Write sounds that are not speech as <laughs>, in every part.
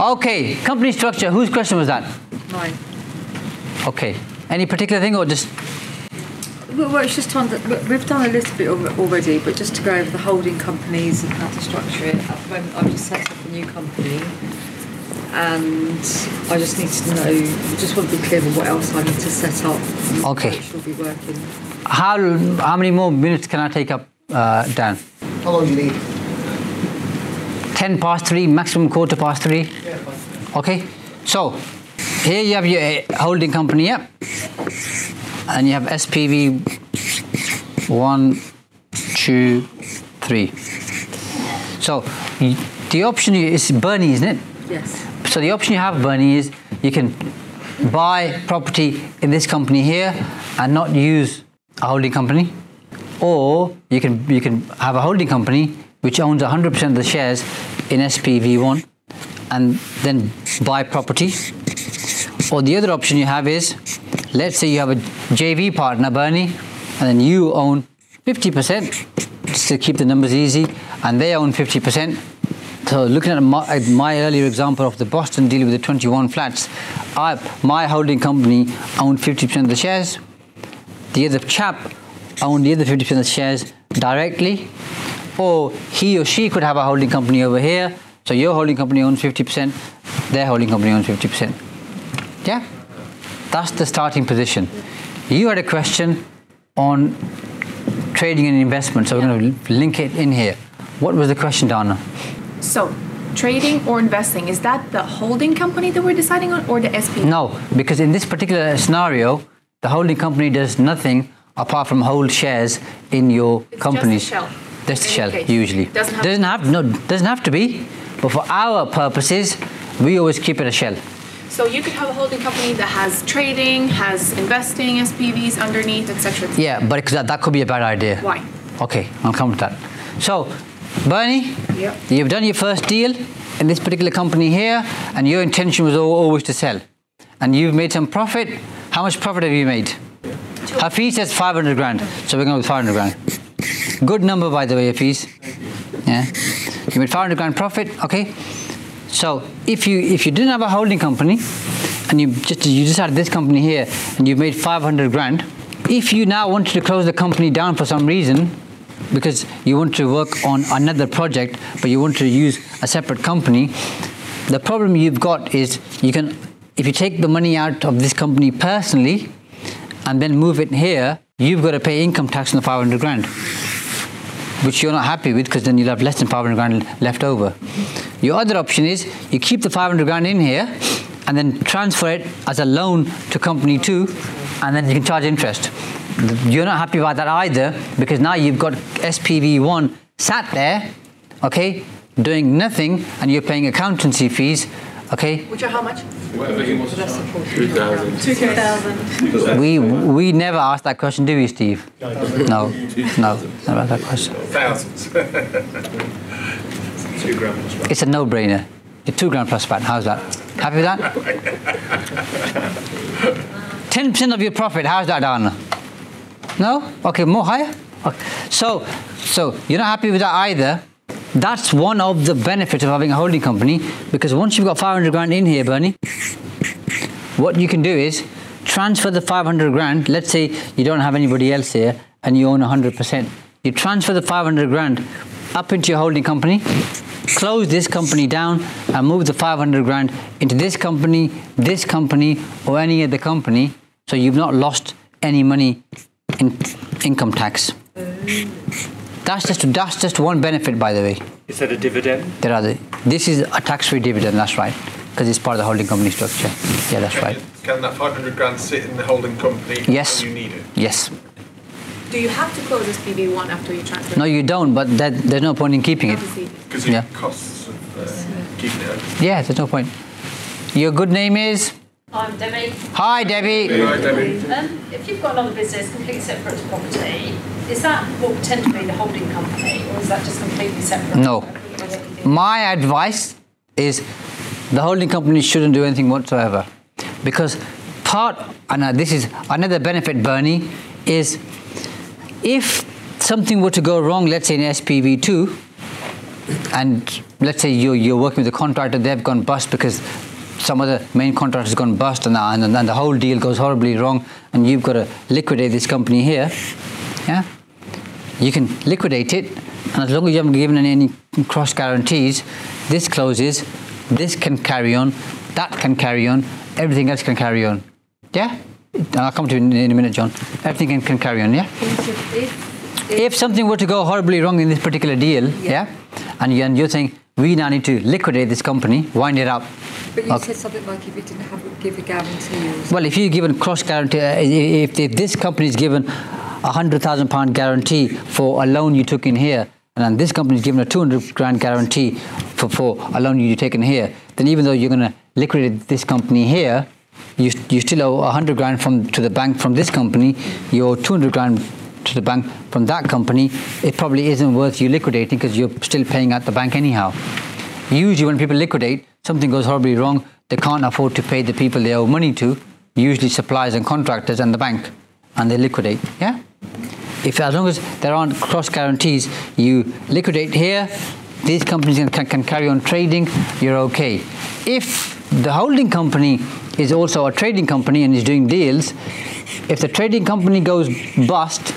Okay, company structure. Whose question was that? Mine. Okay. Any particular thing or just Well, well, it's just time that we- we've done a little bit already, but just to go over the holding companies and how to structure it. At the moment, I've just set up a new company, and I just need to know. I just want to be clear on what else I need to set up. Okay. How it be working. how how many more minutes can I take up, uh, Dan? How long do you need? Ten past three, maximum quarter past three. Okay. So here you have your uh, holding company, yeah, and you have SPV one, two, three. So the option is Bernie, isn't it? Yes. So the option you have, Bernie, is you can buy property in this company here and not use a holding company, or you can you can have a holding company which owns 100% of the shares in SPV1 and then buy property. Or the other option you have is, let's say you have a JV partner, Bernie, and then you own 50%, just to keep the numbers easy, and they own 50%. So looking at my, my earlier example of the Boston deal with the 21 flats, I, my holding company owned 50% of the shares. The other chap owned the other 50% of the shares directly, or he or she could have a holding company over here. So your holding company owns 50%, their holding company owns 50%. Yeah, that's the starting position. You had a question on trading and investment, so we're going to link it in here. What was the question, Dana? So, trading or investing, is that the holding company that we're deciding on or the SP? No, because in this particular scenario, the holding company does nothing apart from hold shares in your It's just a shell, A in shell, case. usually. Doesn't have- doesn't have no doesn't have to be, but for our purposes, we always keep it a shell. So you could have a holding company that has trading, has investing, SPVs underneath, etc. Yeah, but that, that could be a bad idea. Why? Okay, I'll come to that. So, Bernie, Yep. you've done your first deal in this particular company here, and your intention was always to sell. And you've made some profit. How much profit have you made? Hafiz says 500 grand, so we're going with 500 grand. Good number, by the way, Hafiz. Yeah, you made 500 grand profit. Okay. So if you if you didn't have a holding company, and you just you just had this company here, and you made 500 grand, if you now wanted to close the company down for some reason, because you want to work on another project, but you want to use a separate company, the problem you've got is you can if you take the money out of this company personally, and then move it here, you've got to pay income tax on the 500 grand which you're not happy with because then you'll have less than 500 grand left over. Your other option is you keep the 500 grand in here and then transfer it as a loan to company two and then you can charge interest. You're not happy about that either because now you've got SPV1 sat there, okay, doing nothing and you're paying accountancy fees, okay. Which are how much? Whatever he wants to That's charge. the 2,000. 2,000. We we never asked that question, do we, Steve? No, no, never asked that question. Thousands. Two grand plus. It's a no-brainer. You're two grand plus VAT. How's that? Happy with that? Ten percent of your profit. How's that, Dana? No? Okay, more higher. Okay. So, so you're not happy with that either. That's one of the benefits of having a holding company because once you've got 500 grand in here, Bernie, what you can do is transfer the 500 grand. Let's say you don't have anybody else here and you own 100%. You transfer the 500 grand up into your holding company, close this company down, and move the 500 grand into this company, this company, or any other company. So you've not lost any money in income tax. That's just that's just one benefit, by the way. Is that a dividend? There are the, this is a tax-free dividend. That's right, because it's part of the holding company structure. Yeah, that's right. Can that 500 grand sit in the holding company Yes. when you need it? Yes. Do you have to close SPV one after you transfer? No, you don't. But that, there's no point in keeping it. Because of Yeah. costs of uh, keeping it open. Yeah, there's no point. Your good name is? I'm Debbie. Hi, Debbie. Right, Debbie. Um, if you've got another business completely separate to property, is that what would tend to be the holding company, or is that just completely separate? No. I couldn't remember anything. My advice is the holding company shouldn't do anything whatsoever. Because part, and this is another benefit, Bernie, is if something were to go wrong, let's say in SPV2, and let's say you're, you're working with a contractor, they've gone bust because some of the main contractor has gone bust and, and, and the whole deal goes horribly wrong and you've got to liquidate this company here, yeah? You can liquidate it and as long as you haven't given any, cross guarantees, this closes, this can carry on, that can carry on, everything else can carry on. Yeah? And I'll come to you in, in a minute, John. Everything can, can carry on, yeah? If, if, if something were to go horribly wrong in this particular deal, yeah, and, you, and you're saying we now need to liquidate this company, wind it up. But you Okay. said something like if you didn't have give a guarantee. Well, if you given a cross guarantee, uh, if, if this company is given a hundred thousand pound guarantee for a loan you took in here, and then this company is given a two hundred grand guarantee for, for a loan you taken here, then even though you're going to liquidate this company here, you you still owe a hundred grand from to the bank from this company. You owe two hundred grand to the bank from that company. It probably isn't worth you liquidating because you're still paying out the bank anyhow. Usually, when people liquidate, something goes horribly wrong. They can't afford to pay the people they owe money to, usually suppliers and contractors and the bank, and they liquidate. Yeah. If as long as there aren't cross guarantees, you liquidate here. These companies can, can, carry on trading. You're okay. If the holding company is also a trading company and is doing deals, if the trading company goes bust,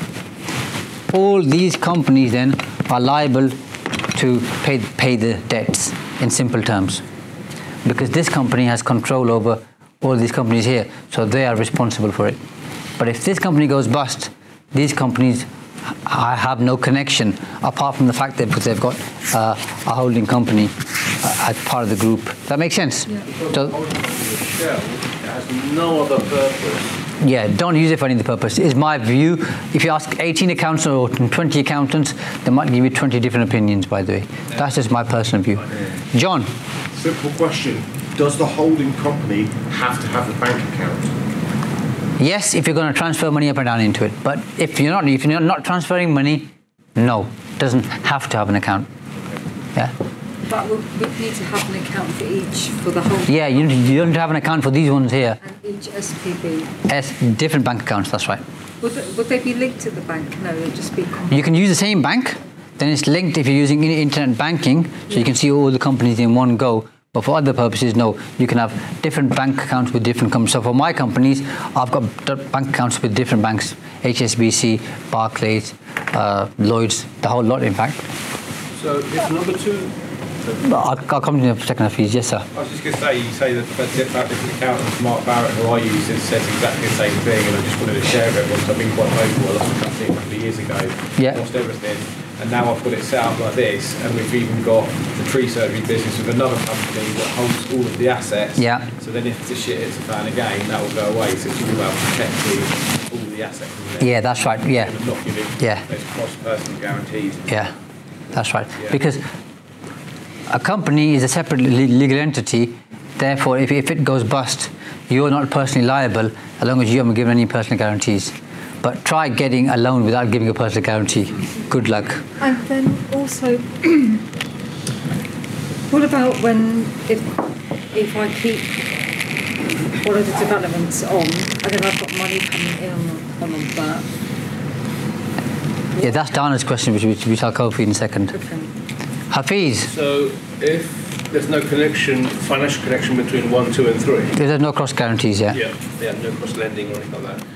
all these companies then are liable to pay, pay the debts in simple terms because this company has control over all these companies here so they are responsible for it but if this company goes bust these companies I have no connection apart from the fact that because they've got uh, a holding company uh, as part of the group that makes sense Yeah. so Shell has no other purpose. yeah, don't use it for any other purpose. Is my view. If you ask 18 accountants or 20 accountants, they might give you 20 different opinions. By the way, that's just my personal view. John, Simple question. Does the holding company have to have a bank account? yes, if you're going to transfer money up and down into it, but if you're not, if you're not transferring money, no, doesn't have to have an account. Yeah, But we we need to have an account for each, for the whole, yeah, you you don't have an account for these ones here. and each SPV. As different bank accounts. That's right. Would they, would they be linked to the bank? No, they'd just be. com- You can use the same bank, then it's linked if you're using in- internet banking, so you can see all the companies in one go. But for other purposes, no. You can have different bank accounts with different companies. So for my companies, I've got bank accounts with different banks: HSBC, Barclays, uh, Lloyd's, the whole lot, in fact. So if number two, I'll, I'll come to you in a second, fees. Yes, sir. I was just going to say, you say that about different accountants, Mark Barrett, who I use, has says exactly the same thing, and I just wanted to share it once. I've been quite vocal. I lost a company a couple of years ago, Yeah. lost everything, and now I've got it set up like this, and we've even got the tree surgery business with another company that holds all of the assets. Yeah. So then if the shit hits the fan again, that will go away. So it's all about protecting all the assets. Yeah, that's right. Yeah. Not giving Yeah. those cross-personal guarantees. Yeah, that's right. Yeah. Because a company is a separate legal entity. Therefore, if, if it goes bust, you're not personally liable as long as you haven't given any personal guarantees. But try getting a loan without giving a personal guarantee. Good luck. And then also, <clears throat> what about when if if I keep one of the developments on and then I've got money coming in on, on that? Yeah, that's Dana's question, which, which, which I'll cover for you in a second. Okay. Hafiz, So if there's no connection, financial connection between one, two, and three. there's no cross guarantees yet. Yeah, yeah, no cross lending or anything like that.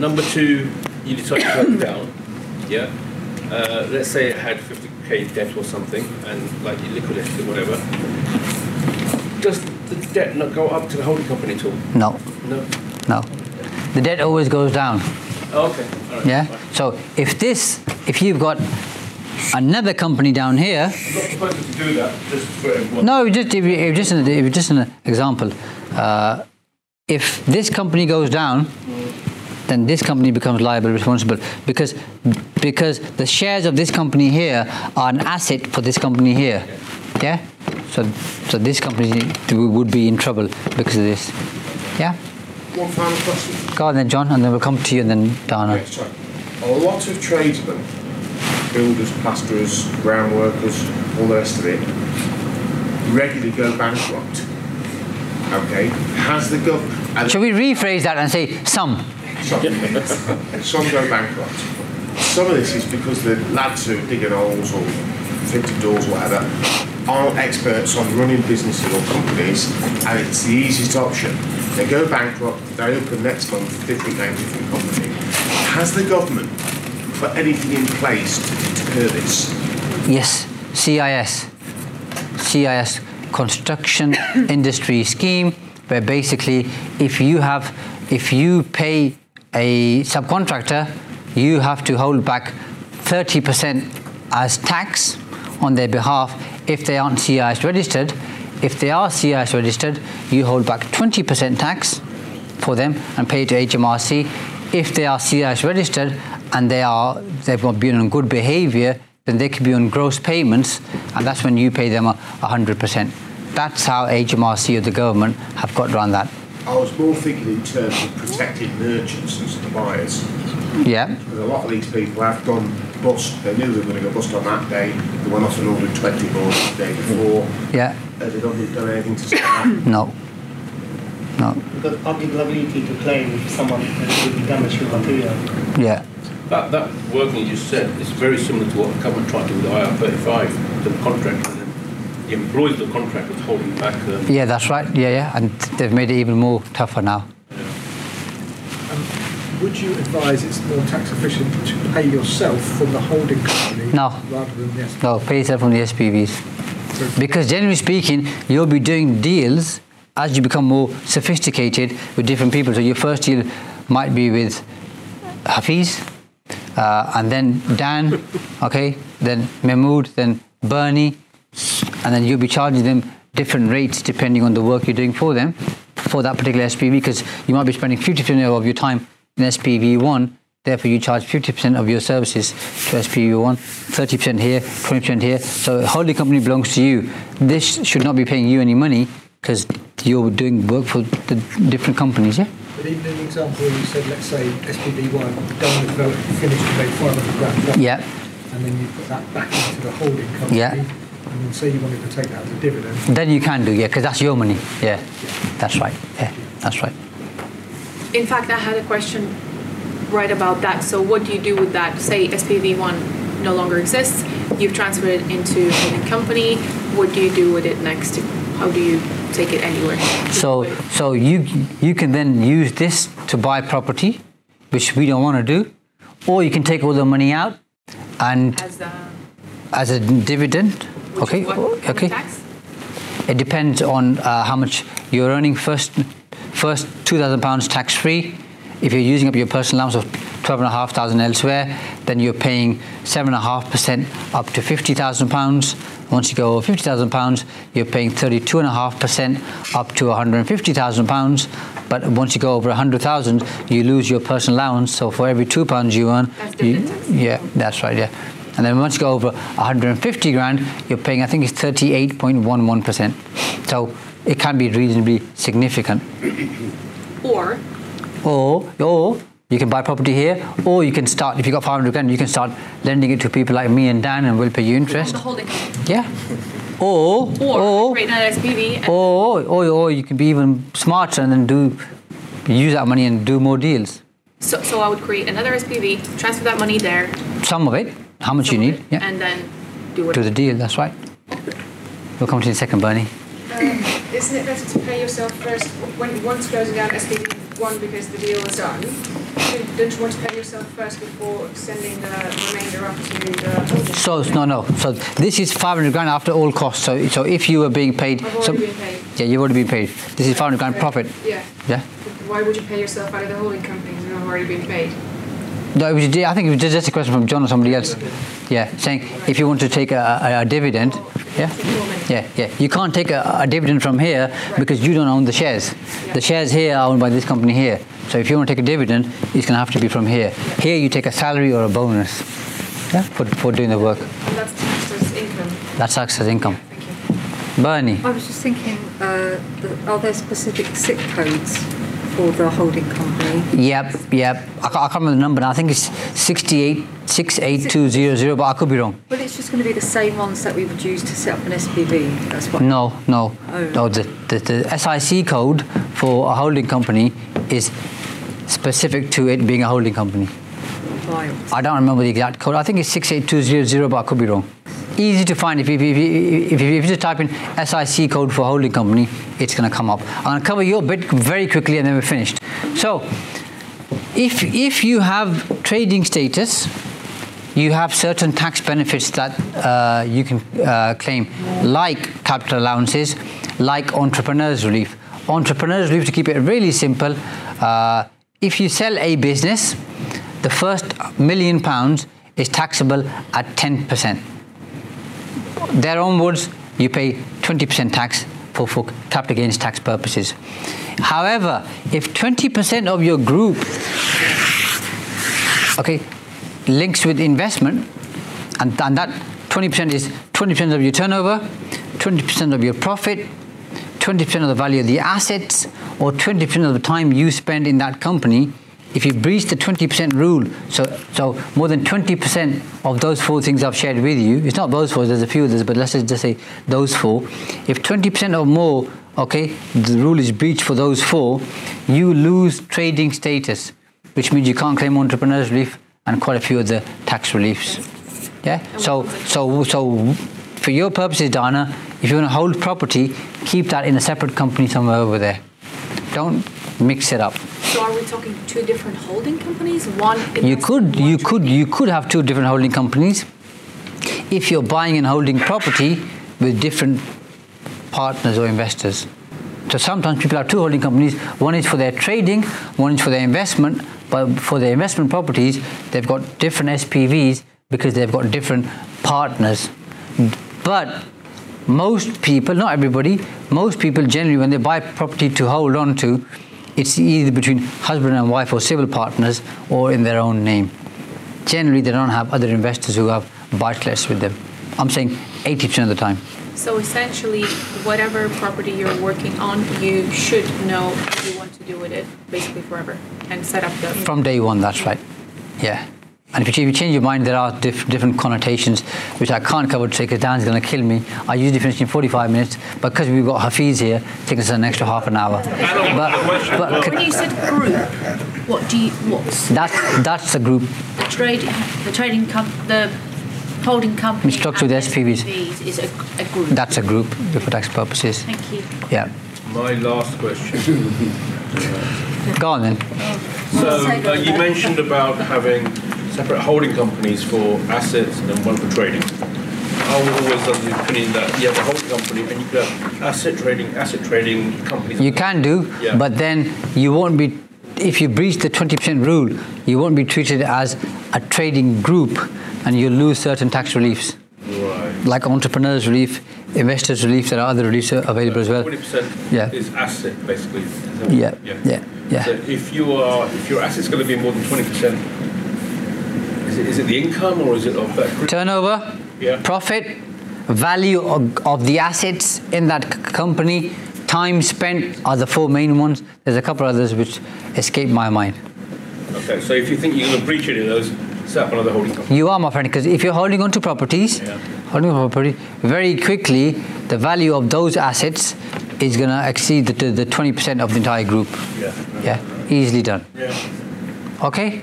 Number two, you decide to it <coughs> down. Yeah. Uh, let's say it had 50k debt or something, and like you liquidated it, whatever. Does the debt not go up to the holding company at all? No, No. no. The debt always goes down. Oh, okay. All right. Yeah. fine. So if this, if you've got another company down here, I'm not supposed to do that just for. No, just if, if just an, just an example. Uh, if this company goes down, then this company becomes liable, responsible because because the shares of this company here are an asset for this company here. Yeah. So, so this company would be in trouble because of this. Yeah. One final question. Go on then, John, and then we'll come to you and then Dana. Okay, a lot of tradesmen, builders, plasterers, ground workers, all the rest of it, regularly go bankrupt. Okay, has the government? Shall we rephrase that and say some? Some, some go bankrupt. Some of this is because the lads who are digging holes or fitting doors, or whatever, aren't experts on running businesses or companies, and it's the easiest option. They go bankrupt, they open next month, different name, different company. Has the government put anything in place to deter this? Yes, CIS. CIS construction <coughs> industry scheme where basically if you have if you pay a subcontractor you have to hold back 30% as tax on their behalf if they aren't CIS registered if they are CIS registered you hold back 20% tax for them and pay to HMRC if they are CIS registered and they are they've been on good behavior then they could be on gross payments, and that's when you pay them 100%. That's how HMRC or the government have got around that. I was more thinking in terms of protecting merchants and the buyers. Yeah. Because a lot of these people have gone bust. They knew they were going to go bust on that day. They went off and ordered 20 boards the day before. Yeah. Has the government done anything to stop that? No. No. Because public liability to claim if someone has really damaged your material. Yeah. That, that working you just said is very similar to what the government tried to do with IR35, the contract, and then the employees the contract was holding back. Um, Yeah, that's right. Yeah, yeah. And they've made it even more tougher now. Would you advise it's more tax efficient to pay yourself from the holding company No. rather than the No, pay yourself from the SPVs. Because generally speaking, you'll be doing deals as you become more sophisticated with different people. So your first deal might be with Hafiz, uh, and then Dan, <laughs> okay, then Mahmood, then Bernie, and then you'll be charging them different rates depending on the work you're doing for them, for that particular SPV, because you might be spending 50% of your time in SPV one, therefore you charge 50% of your services to SPV one, 30% here, 20% here. So the holding company belongs to you. This should not be paying you any money because you're doing work for the different companies, yeah? But even in the example you said, let's say SPV one, done the development, finished, made 500 grand Yeah. and then you put that back into the holding company, Yeah. And then say you wanted to take that as a dividend, Then you can do, yeah, because that's your money. Yeah, that's right. Yeah, that's right. In fact, I had a question right about that. So what do you do with that? Say SPV1 no longer exists, you've transferred it into a company. What do you do with it next? How do you take it anywhere? So, so you you can then use this to buy property, which we don't want to do, or you can take all the money out and As a, as a dividend. Okay, okay. It depends on uh, how much you're earning. First, first two thousand pounds tax free. If you're using up your personal allowance of twelve and a half thousand elsewhere, then you're paying seven and a half percent up to fifty thousand pounds. Once you go over fifty thousand pounds, you're paying thirty-two and a half percent up to one hundred and fifty thousand pounds. But once you go over a hundred thousand, you lose your personal allowance. So for every two pounds you earn, you, yeah, that's right. Yeah. And then once you go over 150 grand, you're paying, I think it's 38.11%. So it can be reasonably significant. Or Or, or you can buy property here, or you can start, if you've got 500 grand, you can start lending it to people like me and Dan and we'll pay you interest. the holding. Yeah. Or, Or, or, create another SPV or, or, or you can be even smarter and then do, use that money and do more deals. so, so I would create another SPV, transfer that money there. Some of it, how much some you need, it, yeah. And then do. Do the deal, that's right. We'll come to you in a second, Bernie. Um, isn't it better to pay yourself first when once closing down SPV one because the deal is done? Don't don't you want to pay yourself first before sending the remainder up to the holding? So no, no. So this is 500 grand after all costs. So so if you were being paid, I've so, been paid. yeah, you've already been paid. This is 500 grand profit. Yeah. Yeah. Why would you pay yourself out of the holding company when I've already been paid? No, it was, I think it was just a question from John or somebody else. Yeah, saying if you want to take a, a, a dividend, yeah, yeah, yeah. You can't take a, a dividend from here because you don't own the shares. The shares here are owned by this company here. So if you want to take a dividend, it's going to have to be from here. Here you take a salary or a bonus, yeah, for, for doing the work. And that's taxed as income. That's taxed as income. Thank you. Bernie. I was just thinking, uh, are there specific SIC codes for the holding company? Yep, yep. I, I can't remember the number now. I think it's 68, 68200, but I could be wrong. Well, it's just going to be the same ones that we would use to set up an SPV. That's what. No, no. Oh. No, the, the, the SIC code for a holding company is specific to it being a holding company. Right. I don't remember the exact code. I think it's 68200, but I could be wrong. Easy to find. If you, if you, if you, if you just type in SIC code for holding company, it's going to come up. I'm going to cover your bit very quickly and then we're finished. So, if, if you have trading status, you have certain tax benefits that uh, you can uh, claim, like capital allowances, like entrepreneurs relief. Entrepreneurs relief, to keep it really simple, uh, if you sell a business, the first million pounds is taxable at 10%. There onwards, you pay 20% tax for, for capital gains tax purposes. However, if 20% of your group okay, links with investment, and, and that 20% is 20% of your turnover, 20% of your profit, 20% of the value of the assets, or 20% of the time you spend in that company. If you breach the 20% rule, so so more than 20% of those four things I've shared with you, it's not those four, there's a few others, but let's just say those four. If 20% or more, okay, the rule is breached for those four, you lose trading status which means you can't claim entrepreneurs relief and quite a few other tax reliefs. Yeah. So so so for your purposes, Dana, if you want to hold property, keep that in a separate company somewhere over there. Don't mix it up. So are we talking two different holding companies? One. You could you could you could have two different holding companies if you're buying and holding property with different partners or investors. So sometimes people have two holding companies. One is for their trading, one is for their investment. But for their investment properties, they've got different SPVs because they've got different partners. But most people, not everybody, most people generally, when they buy property to hold on to, it's either between husband and wife or civil partners or in their own name. Generally, they don't have other investors who have buy-to-lets with them. I'm saying 80% of the time. So essentially, whatever property you're working on, you should know what you want to do with it, basically forever, and set up the. From day one, that's right. Yeah. And if you, change your mind, there are diff- different connotations, which I can't cover today because Dan's going to kill me. I usually finish in 45 minutes, but because we've got Hafiz here, it takes us an extra half an hour. But, but When you said group, what do you, what's that's, that's the group. the trade, the trading com, the holding company? It's structured and with SPVs. SPVs is a, a group. That's a group for tax purposes. Thank you. Yeah. My last question. Go on then. So uh, you mentioned about having separate holding companies for assets and then one for trading. I was always of the opinion that you have a holding company and you could have asset trading, asset trading companies. You can do, Yeah. but then you won't be, if you breach the 20% rule, you won't be treated as a trading group and you'll lose certain tax reliefs. Right. Like entrepreneurs relief, investors relief, there are other reliefs available as well. Twenty percent Yeah. is asset basically. Yeah, yeah, yeah. So if you are, if your asset's going to be more than twenty percent, is it, is it the income or is it of that? Turnover, Yeah. profit, value of, of the assets in that c- company, time spent are the four main ones. There's a couple others which escape my mind. Okay, so if you think you're going to breach any of those, set up another holding company. You are, my friend, because if you're holding on to properties, Yeah. holding on to property, very quickly the value of those assets is going to exceed the, the 20% of the entire group. Yeah. Yeah, easily done. Yeah. Okay?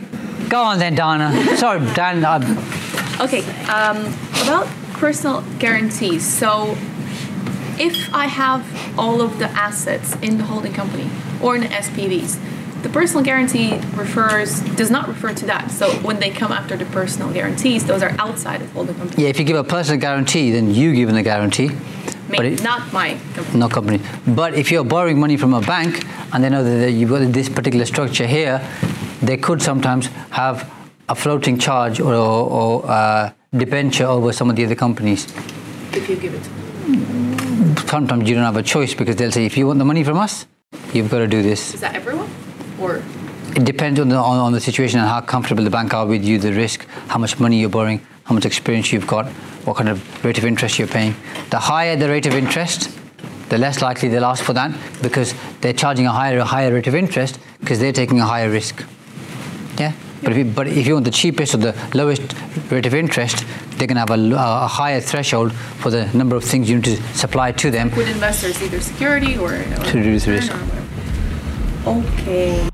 Go on then, Dana. Sorry, Dan. i Okay, um, about personal guarantees. So, if I have all of the assets in the holding company or in the SPVs, the personal guarantee refers does not refer to that. So when they come after the personal guarantees, those are outside of holding company, yeah, if you give a personal guarantee, then you give them the guarantee. But it, not my company. no company. But if you're borrowing money from a bank and they know that you've got this particular structure here, they could sometimes have a floating charge or, or, or uh, debenture over some of the other companies. If you give it. Sometimes you don't have a choice because they'll say, if you want the money from us, you've got to do this. Is that everyone, or It depends on the, on, on the situation and how comfortable the bank are with you, the risk, how much money you're borrowing, how much experience you've got, what kind of rate of interest you're paying. The higher the rate of interest, the less likely they'll ask for that because they're charging a higher, a higher rate of interest because they're taking a higher risk. Yeah. But if, you, but if you want the cheapest or the lowest rate of interest, they're going to have a, a higher threshold for the number of things you need to supply to them With investors, either security or, or to reduce the risk. Okay.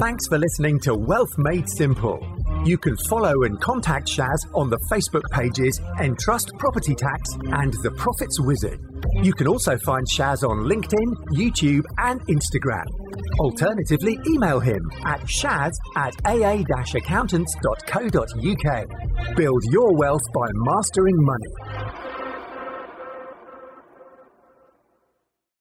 Thanks for listening to Wealth Made Simple. You can follow and contact Shaz on the Facebook pages Entrust Property Tax and The Profits Wizard. You can also find Shaz on LinkedIn, YouTube, and Instagram. Alternatively, email him at shaz at aa-accountants.co.uk. Build your wealth by mastering money.